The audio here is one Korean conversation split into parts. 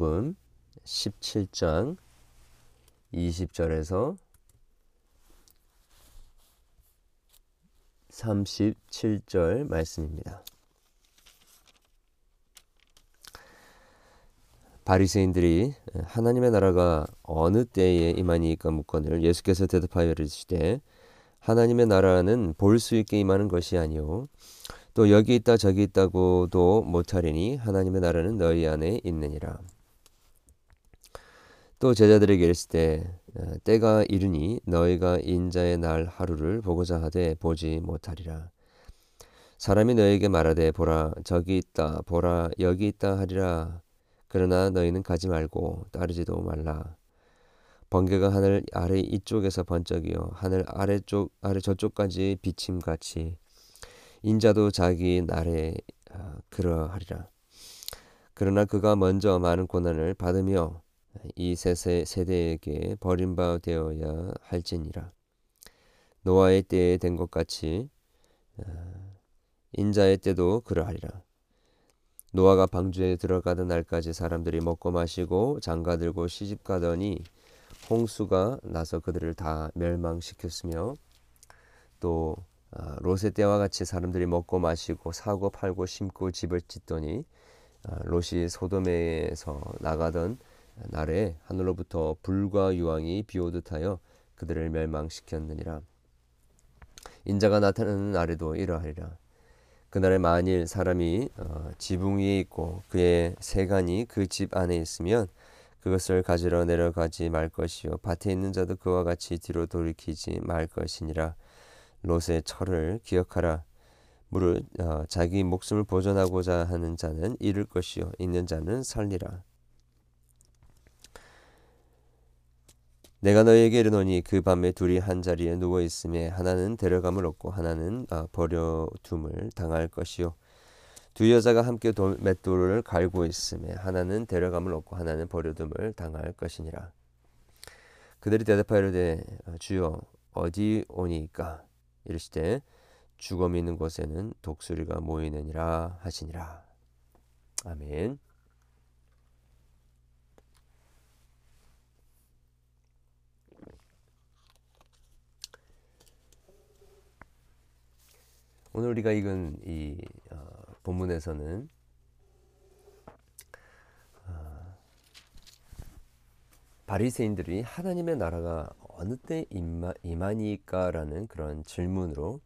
마태복음 17장 20절에서 37절 말씀입니다. 바리새인들이 하나님의 나라가 어느 때에 임하니까 묻건을 예수께서 대답하여 이르시되 하나님의 나라는 볼 수 있게 임하는 것이 아니요 또 여기 있다 저기 있다고도 못하리니 하나님의 나라는 너희 안에 있느니라. 또 제자들에게 이르시되 어, 때가 이르니 너희가 인자의 날 하루를 보고자 하되 보지 못하리라. 사람이 너에게 말하되 보라 저기 있다 보라 여기 있다 하리라. 그러나 너희는 가지 말고 따르지도 말라. 번개가 하늘 아래 이쪽에서 번쩍이요 하늘 아래쪽 아래 저쪽까지 비침같이 인자도 자기 날에 아, 그러하리라. 그러나 그가 먼저 많은 고난을 받으며 이 세세 세대에게 버림받되어야 할지니라. 노아의 때에 된 것 같이 아, 인자의 때도 그러하리라. 노아가 방주에 들어가던 날까지 사람들이 먹고 마시고 장가들고 시집 가더니 홍수가 나서 그들을 다 멸망시켰으며 또 아, 롯의 때와 같이 사람들이 먹고 마시고 사고 팔고 심고 집을 짓더니 아, 롯이 소돔에서 나가던 날에 하늘로부터 불과 유황이 비오듯 하여 그들을 멸망시켰느니라. 인자가 나타나는 날에도 이러하리라. 그날에 만일 사람이 어, 지붕 위에 있고 그의 세간이 그 집 안에 있으면 그것을 가지러 내려가지 말 것이요 밭에 있는 자도 그와 같이 뒤로 돌이키지 말 것이니라. 롯의 철을 기억하라. 무릇 어, 자기 목숨을 보존하고자 하는 자는 잃을 것이요 있는 자는 살리라. 내가 너에게 이르노니 그 밤에 둘이 한 자리에 누워 있음에 하나는 데려감을 얻고 하나는 어, 버려둠을 당할 것이요 두 여자가 함께 돌, 맷돌을 갈고 있음에 하나는 데려감을 얻고 하나는 버려둠을 당할 것이니라. 그들이 대답하여되 어, 주여 어디 오니까 이르시되 죽음이 있는 곳에는 독수리가 모이느니라 하시니라. 아멘. 오늘 우리가 읽은 이 어, 본문에서는 어, 바리새인들이 하나님의 나라가 어느 때 임마, 임하니까라는 그런 질문으로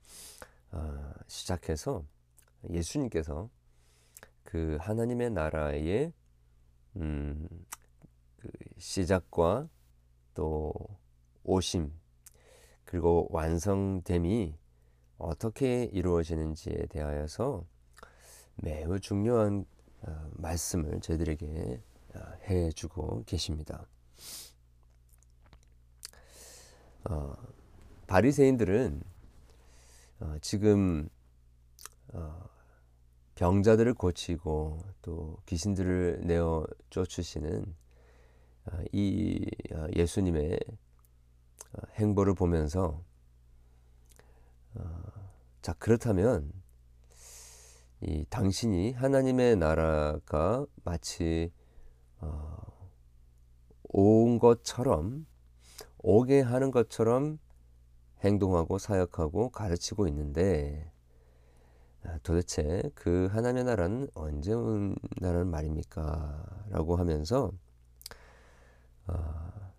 어, 시작해서 예수님께서 그 하나님의 나라의 음, 그 시작과 또 오심 그리고 완성됨이 어떻게 이루어지는지에 대하여서 매우 중요한 어, 말씀을 저희들에게 어, 해주고 계십니다. 어, 바리새인들은 어, 지금 어, 병자들을 고치고 또 귀신들을 내어 쫓으시는 어, 이 어, 예수님의 어, 행보를 보면서 어, 자 그렇다면 이 당신이 하나님의 나라가 마치 어, 온 것처럼 오게 하는 것처럼 행동하고 사역하고 가르치고 있는데 아, 도대체 그 하나님의 나라는 언제 온다는 말입니까? 라고 하면서 어,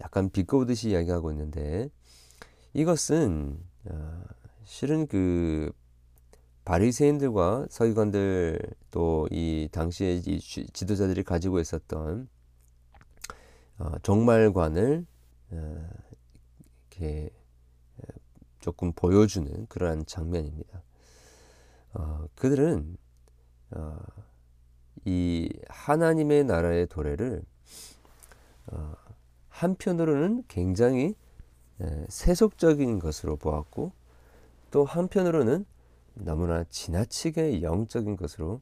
약간 비꼬듯이 이야기하고 있는데 이것은 어, 실은 그 바리새인들과 서기관들 또 이 당시에 이 지도자들이 가지고 있었던 어, 종말관을 어, 이렇게 어, 조금 보여주는 그러한 장면입니다. 어, 그들은 어, 이 하나님의 나라의 도래를 어, 한편으로는 굉장히 에, 세속적인 것으로 보았고 또 한편으로는 너무나 지나치게 영적인 것으로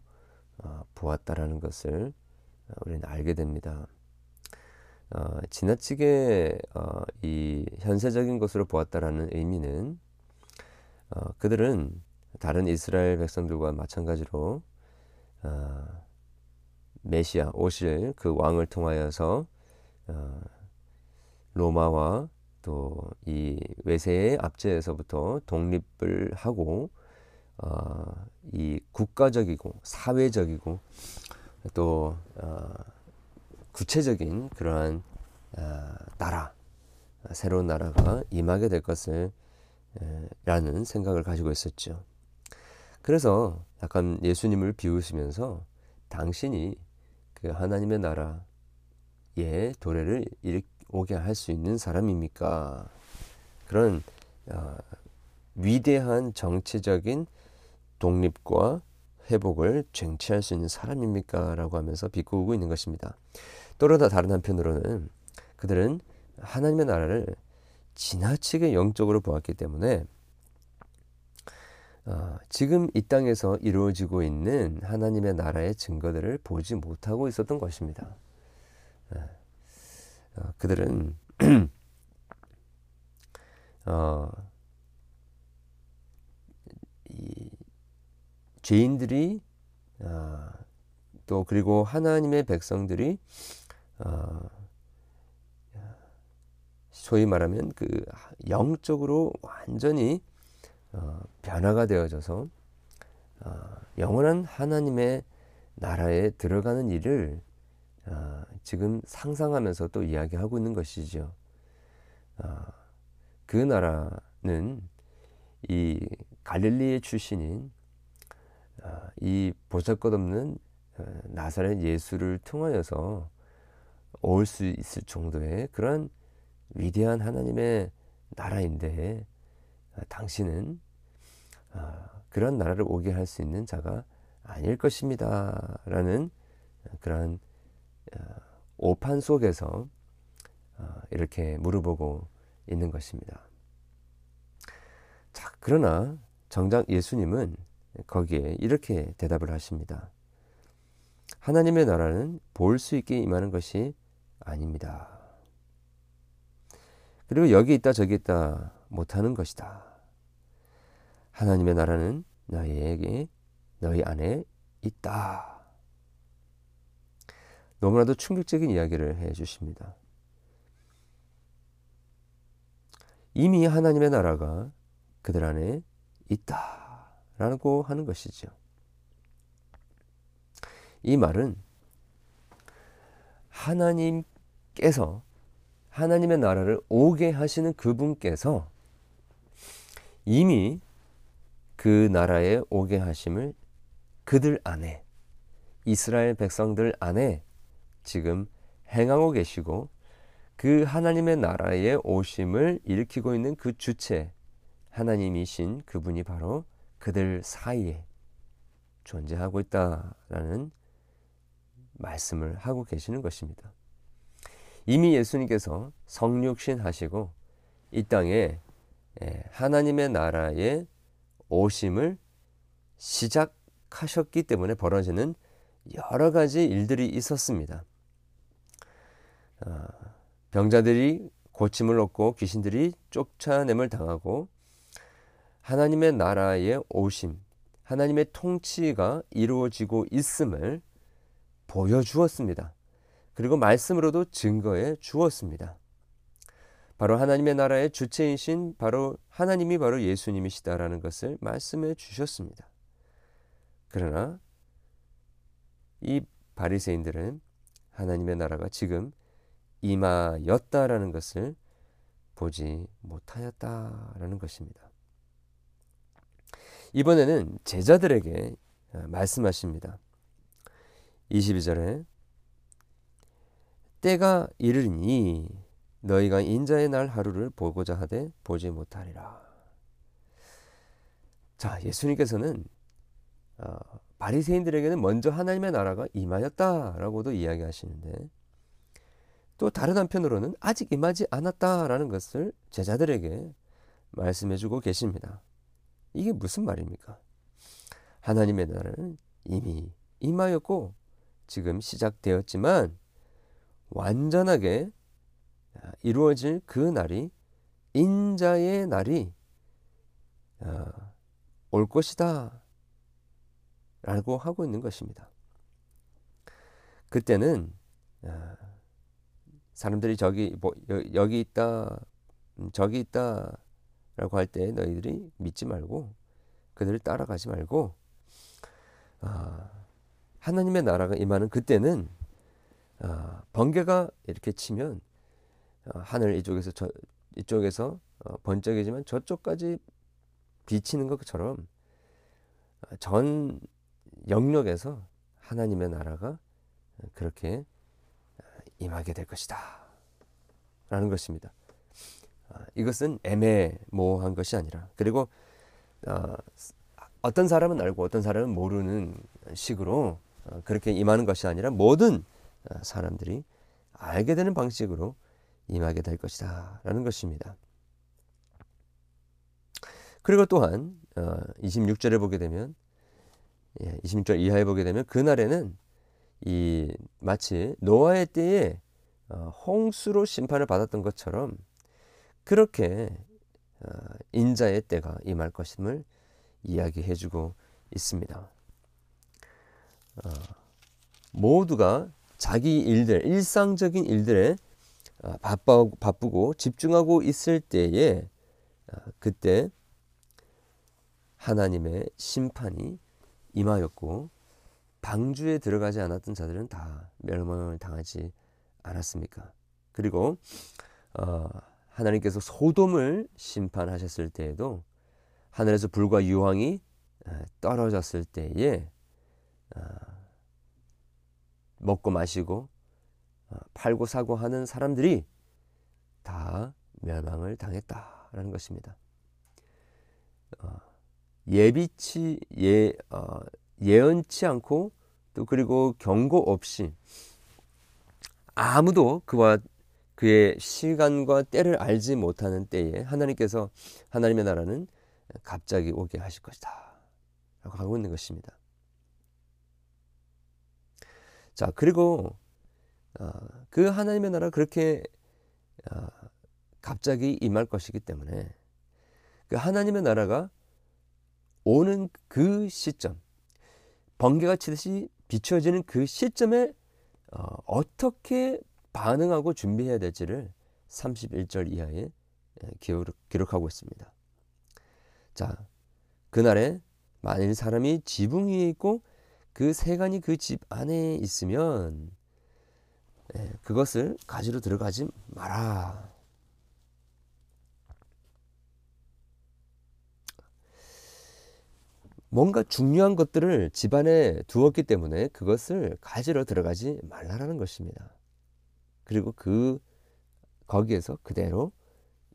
어, 보았다라는 것을 어, 우리는 알게 됩니다. 어, 지나치게 어, 이 현세적인 것으로 보았다라는 의미는 어, 그들은 다른 이스라엘 백성들과 마찬가지로 어, 메시아 오실 그 왕을 통하여서 어, 로마와 또 이 외세의 압제에서부터 독립을 하고 어, 이 국가적이고 사회적이고 또 어, 구체적인 그러한 어, 나라 새로운 나라가 임하게 될 것을 에, 라는 생각을 가지고 있었죠. 그래서 약간 예수님을 비우시면서 당신이 그 하나님의 나라의 도래를 오게 할 수 있는 사람입니까? 그런 어, 위대한 정치적인 독립과 회복을 쟁취할 수 있는 사람입니까? 라고 하면서 비꼬고 있는 것입니다. 또다 다른 한편으로는 그들은 하나님의 나라를 지나치게 영적으로 보았기 때문에 어, 지금 이 땅에서 이루어지고 있는 하나님의 나라의 증거들을 보지 못하고 있었던 것입니다. 어, 어, 그들은 어, 이 죄인들이 어, 또 그리고 하나님의 백성들이 어, 소위 말하면 그 영적으로 완전히 어, 변화가 되어져서 어, 영원한 하나님의 나라에 들어가는 일을 어, 지금 상상하면서 또 이야기하고 있는 것이죠. 어, 그 나라는 이 갈릴리의 출신인 어, 이 보잘것없는 어, 나사렛 예수를 통하여서 올 수 있을 정도의 그런 위대한 하나님의 나라인데 어, 당신은 그런 나라를 오게 할 수 있는 자가 아닐 것입니다. 라는 그런 오판 속에서 이렇게 물어보고 있는 것입니다. 자, 그러나 정작 예수님은 거기에 이렇게 대답을 하십니다. 하나님의 나라는 볼 수 있게 임하는 것이 아닙니다. 그리고 여기 있다 저기 있다 못하는 것이다. 하나님의 나라는 너희에게 너희 안에 있다. 너무나도 충격적인 이야기를 해 주십니다. 이미 하나님의 나라가 그들 안에 있다 라고 하는 것이죠. 이 말은 하나님께서 하나님의 나라를 오게 하시는 그분께서 이미 그 나라에 오게 하심을 그들 안에 이스라엘 백성들 안에 지금 행하고 계시고 그 하나님의 나라의 오심을 일으키고 있는 그 주체 하나님이신 그분이 바로 그들 사이에 존재하고 있다라는 말씀을 하고 계시는 것입니다. 이미 예수님께서 성육신 하시고 이 땅에 예, 하나님의 나라의 오심을 시작하셨기 때문에 벌어지는 여러 가지 일들이 있었습니다. 아, 병자들이 고침을 얻고 귀신들이 쫓아냄을 당하고 하나님의 나라의 오심, 하나님의 통치가 이루어지고 있음을 보여주었습니다. 그리고 말씀으로도 증거해 주었습니다. 바로 하나님의 나라의 주체이신 바로 하나님이 바로 예수님이시다라는 것을 말씀해 주셨습니다. 그러나 이 바리새인들은 하나님의 나라가 지금 임하였다라는 것을 보지 못하였다라는 것입니다. 이번에는 제자들에게 말씀하십니다. 22절에 때가 이르니 너희가 인자의 날 하루를 보고자 하되 보지 못하리라. 자, 예수님께서는 어, 바리새인들에게는 먼저 하나님의 나라가 임하였다라고도 이야기하시는데 또 다른 한편으로는 아직 임하지 않았다라는 것을 제자들에게 말씀해 주고 계십니다. 이게 무슨 말입니까? 하나님의 나라는 이미 임하였고 지금 시작되었지만 완전하게 이루어질 그 날이 인자의 날이 어, 올 것이다 라고 하고 있는 것입니다. 그때는 아, 사람들이 저기 뭐 여 기 있다 음, 저기 있다라고 할 때 너희들이 믿지 말고 그들을 따라가지 말고 아, 하나님의 나라가 임하는 그때는 아, 번개가 이렇게 치면 아, 하늘 이쪽에서 저 이쪽에서 어, 번쩍이지만 저쪽까지 비치는 것처럼 아, 전 영역에서 하나님의 나라가 그렇게 임하게 될 것이다. 라는 것입니다. 이것은 애매모호한 것이 아니라 그리고 어떤 사람은 알고 어떤 사람은 모르는 식으로 어, 그렇게 임하는 것이 아니라 모든 어, 사람들이 알게 되는 방식으로 임하게 될 것이다 라는 것입니다. 그리고 또한 26절에 어, 보게 되면 26절 예, 이하에 보게 되면 그날에는 이 마치 노아의 때에 홍수로 심판을 받았던 것처럼 그렇게 인자의 때가 임할 것임을 이야기해주고 있습니다. 어, 모두가 자기 일들, 일상적인 일들에 어, 바빠, 바쁘고 집중하고 있을 때에 어, 그때 하나님의 심판이 임하였고 방주에 들어가지 않았던 자들은 다 멸망을 당하지 않았습니까? 그리고 어, 하나님께서 소돔을 심판하셨을 때에도 하늘에서 불과 유황이 떨어졌을 때에 어, 먹고 마시고 어, 팔고 사고 하는 사람들이 다 멸망을 당했다라는 것입니다. 어, 예비치 예 예언치 않고 또 그리고 경고 없이 아무도 그와 그의 시간과 때를 알지 못하는 때에 하나님께서 하나님의 나라는 갑자기 오게 하실 것이다. 라고 하고 있는 것입니다. 자, 그리고 어, 그 하나님의 나라 그렇게 어, 갑자기 임할 것이기 때문에 그 하나님의 나라가 오는 그 시점, 번개가 치듯이 비춰지는 그 시점에 어, 어떻게 반응하고 준비해야 될지를 31절 이하에 기록, 기록 하고 있습니다. 자, 그날에 만일 사람이 지붕 위에 있고 그 세간이 그 집 안에 있으면 예, 그것을 가지러 들어가지 마라. 뭔가 중요한 것들을 집안에 두었기 때문에 그것을 가지러 들어가지 말라라는 것입니다. 그리고 그 거기에서 그대로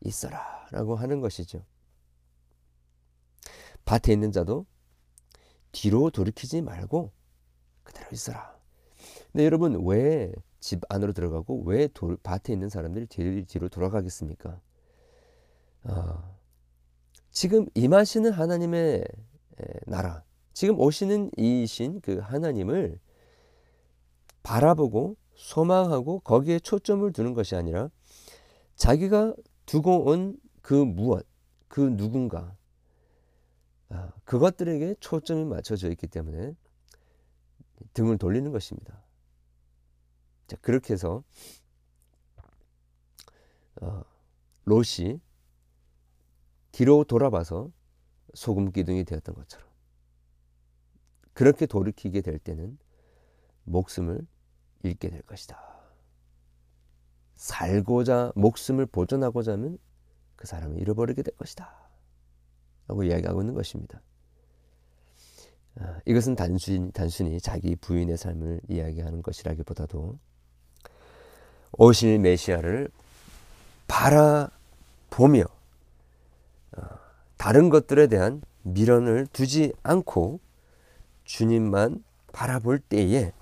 있어라라고 하는 것이죠. 밭에 있는 자도 뒤로 돌이키지 말고 그대로 있어라. 근데 여러분 왜 집 안으로 들어가고 왜 돌, 밭에 있는 사람들이 뒤로, 뒤로 돌아가겠습니까? 어, 지금 임하시는 하나님의 나라, 지금 오시는 이신 그 하나님을 바라보고 소망하고 거기에 초점을 두는 것이 아니라 자기가 두고 온 그 무엇, 그 누군가, 아, 그것들에게 초점이 맞춰져 있기 때문에 등을 돌리는 것입니다. 자, 그렇게 해서 어, 롯이 뒤로 돌아봐서 소금 기둥이 되었던 것처럼 그렇게 돌이키게 될 때는 목숨을 잃게 될 것이다. 살고자 목숨을 보존하고자 하면 그 사람을 잃어버리게 될 것이다. 라고 이야기하고 있는 것입니다. 아, 이것은 단순히, 단순히 자기 부인의 삶을 이야기하는 것이라기보다도 오실 메시아를 바라보며 어, 다른 것들에 대한 미련을 두지 않고 주님만 바라볼 때에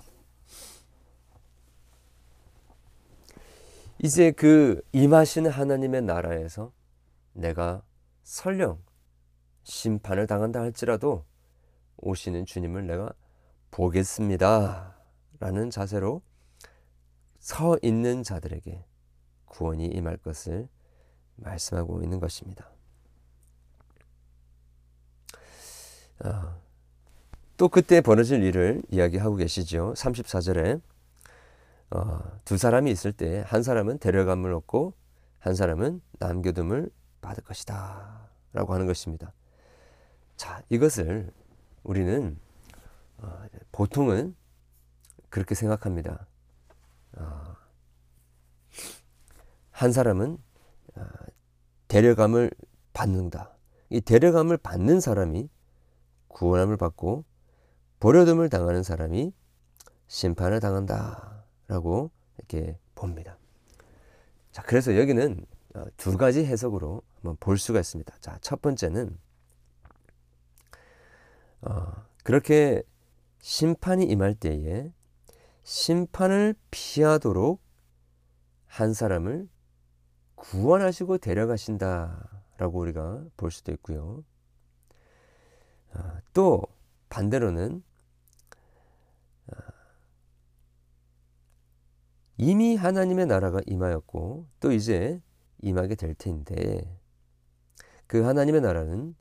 이제 그 임하시는 하나님의 나라에서 내가 설령 심판을 당한다 할지라도 오시는 주님을 내가 보겠습니다. 라는 자세로 서 있는 자들에게 구원이 임할 것을 말씀하고 있는 것입니다. 아, 또 그때 벌어질 일을 이야기하고 계시죠. 34절에 어, 두 사람이 있을 때 한 사람은 데려감을 얻고 한 사람은 남겨둠을 받을 것이다. 라고 하는 것입니다. 자, 이것을 우리는 어, 보통은 그렇게 생각합니다. 어, 한 사람은 어, 데려감을 받는다. 이 데려감을 받는 사람이 구원함을 받고 버려둠을 당하는 사람이 심판을 당한다라고 이렇게 봅니다. 자, 그래서 여기는 어, 두 가지 해석으로 한번 볼 수가 있습니다. 자, 첫 번째는 어, 그렇게 심판이 임할 때에 심판을 피하도록 한 사람을 구원하시고 데려가신다라고 우리가 볼 수도 있고요. 어, 또 반대로는 어, 이미 하나님의 나라가 임하였고 또 이제 임하게 될 텐데 그 하나님의 나라는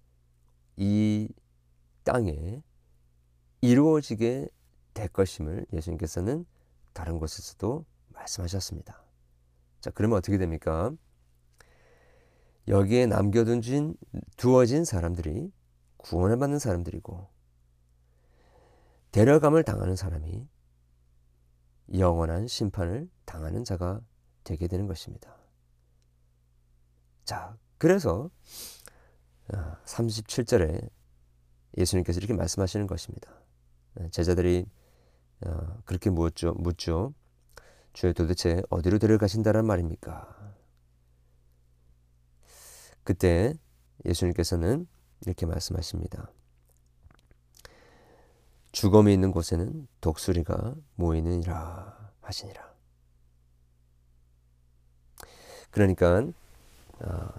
이 땅에 이루어지게 될 것임을 예수님께서는 다른 곳에서도 말씀하셨습니다. 자, 그러면 어떻게 됩니까? 여기에 남겨둔 두어진 사람들이 구원을 받는 사람들이고 데려감을 당하는 사람이 영원한 심판을 당하는 자가 되게 되는 것입니다. 자, 그래서 37절에 어, 예수님께서 이렇게 말씀하시는 것입니다. 어, 제자들이 어, 그렇게 묻죠. 묻죠. 주여 도대체 어디로 데려가신다란 말입니까? 그때 예수님께서는 이렇게 말씀하십니다. 죽음이 있는 곳에는 독수리가 모이느니라 하시니라. 그러니까 어,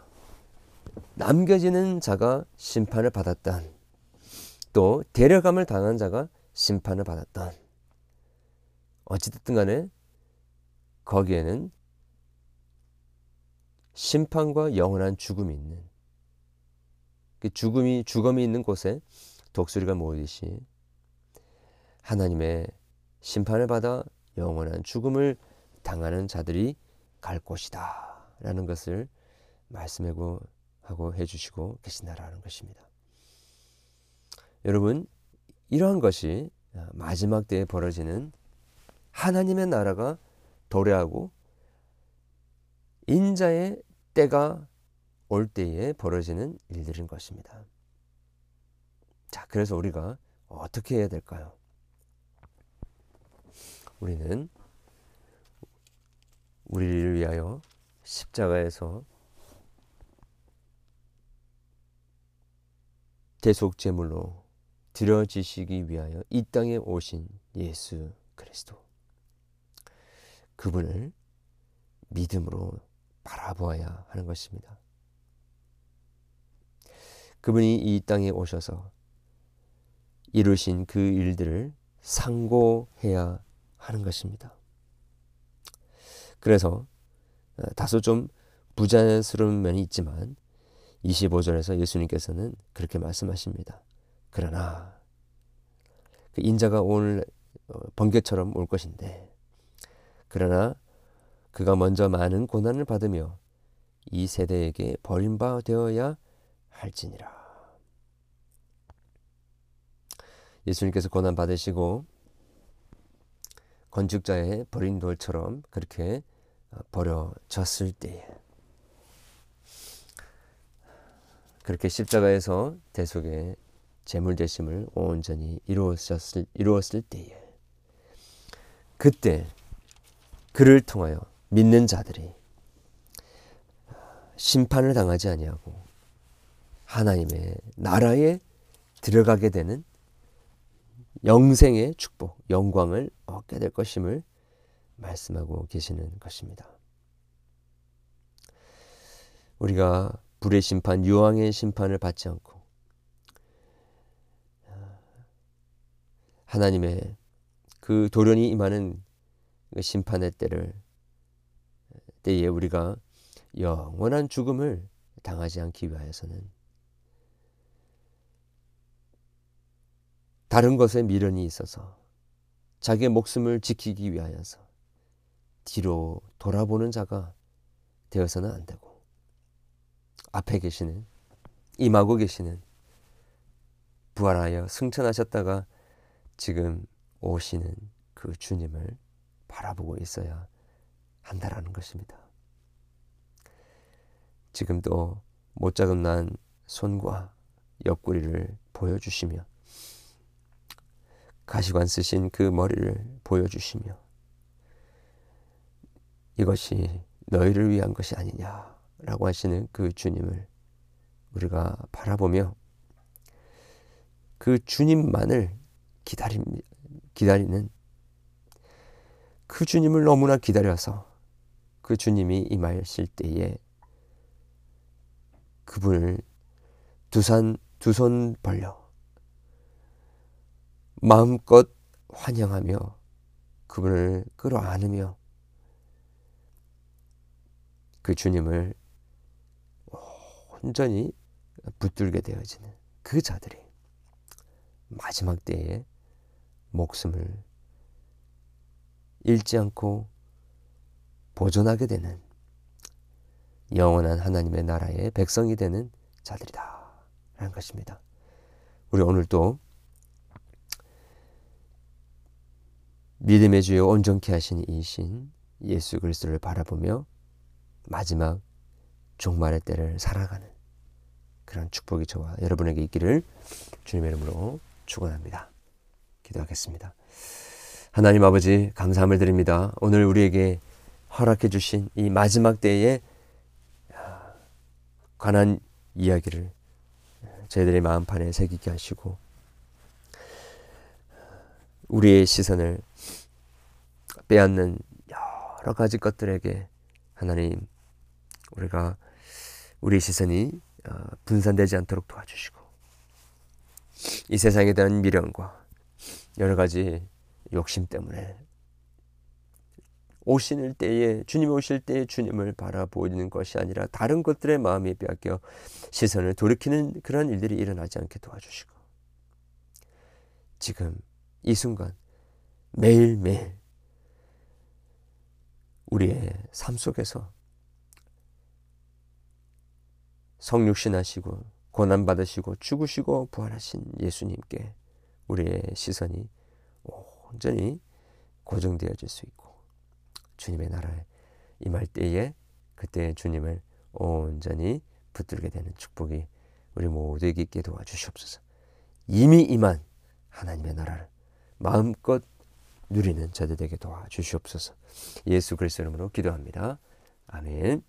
남겨지는 자가 심판을 받았던 또 데려감을 당한 자가 심판을 받았던 어찌됐든 간에 거기에는 심판과 영원한 죽음이 있는 그 죽음이 죽음이 있는 곳에 독수리가 모이듯이 하나님의 심판을 받아 영원한 죽음을 당하는 자들이 갈 곳이다 라는 것을 말씀하고 하고 해주시고 계신다라는 것입니다. 여러분 이러한 것이 마지막 때에 벌어지는 하나님의 나라가 도래하고 인자의 때가 올 때에 벌어지는 일들인 것입니다. 자, 그래서 우리가 어떻게 해야 될까요? 우리는 우리를 위하여 십자가에서 대속 제물로 드려지시기 위하여 이 땅에 오신 예수 그리스도 그분을 믿음으로 바라보아야 하는 것입니다. 그분이 이 땅에 오셔서 이루신 그 일들을 상고해야 하는 것입니다. 그래서 어, 다소 좀 부자연스러운 면이 있지만 25절에서 예수님께서는 그렇게 말씀하십니다. 그러나 그 인자가 오늘 어, 번개처럼 올 것인데 그러나 그가 먼저 많은 고난을 받으며 이 세대에게 버림받아야 할지니라. 예수님께서 고난 받으시고 건축자의 버린 돌처럼 그렇게 어, 버려졌을 때에 그렇게 십자가에서 대속의 제물 대심을 온전히 이루었을, 이루었을 때에 그때 그를 통하여 믿는 자들이 심판을 당하지 아니하고 하나님의 나라에 들어가게 되는 영생의 축복, 영광을 얻게 될 것임을 말씀하고 계시는 것입니다. 우리가 불의 심판, 유황의 심판을 받지 않고 하나님의 그 도련이 임하는 그 심판의 때를 때에 우리가 영원한 죽음을 당하지 않기 위하여서는 다른 것에 미련이 있어서 자기의 목숨을 지키기 위하여서 뒤로 돌아보는 자가 되어서는 안 되고 앞에 계시는 임하고 계시는 부활하여 승천하셨다가 지금 오시는 그 주님을 바라보고 있어야 한다라는 것입니다. 지금도 못자금난 손과 옆구리를 보여주시며 가시관 쓰신 그 머리를 보여주시며 이것이 너희를 위한 것이 아니냐라고 하시는 그 주님을 우리가 바라보며 그 주님만을 기다림, 기다리는 그 주님을 너무나 기다려서 그 주님이 임하실 때에 그분을 두산 두 손 벌려 마음껏 환영하며 그분을 끌어안으며 그 주님을 온전히 붙들게 되어지는 그 자들이 마지막 때에 목숨을 잃지 않고 보존하게 되는 영원한 하나님의 나라의 백성이 되는 자들이다. 라는 것입니다. 우리 오늘 또 믿음의 주요 온전케 하신 이신 예수 그리스도를 바라보며 마지막 종말의 때를 살아가는 그런 축복이 저와 여러분에게 있기를 주님의 이름으로 축원합니다. 기도하겠습니다. 하나님 아버지 감사함을 드립니다. 오늘 우리에게 허락해 주신 이 마지막 때에 관한 이야기를 저희들의 마음판에 새기게 하시고 우리의 시선을 빼앗는 여러 가지 것들에게 하나님 우리가 우리 시선이 어, 분산되지 않도록 도와주시고 이 세상에 대한 미련과 여러 가지 욕심 때문에 오시는 때에 주님 오실 때에 주님을 바라보는 것이 아니라 다른 것들의 마음이 빼앗겨 시선을 돌이키는 그런 일들이 일어나지 않게 도와주시고 지금 이 순간 매일매일 우리의 삶 속에서 성육신하시고 고난받으시고 죽으시고 부활하신 예수님께 우리의 시선이 온전히 고정되어질 수 있고 주님의 나라에 임할 때에 그때 주님을 온전히 붙들게 되는 축복이 우리 모두에게 도와주시옵소서. 이미 임한 하나님의 나라를 마음껏 누리는 저들에게 도와주시옵소서. 예수 그리스도 이름으로 기도합니다. 아멘.